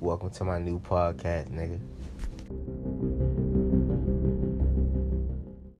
Welcome to my new podcast, nigga.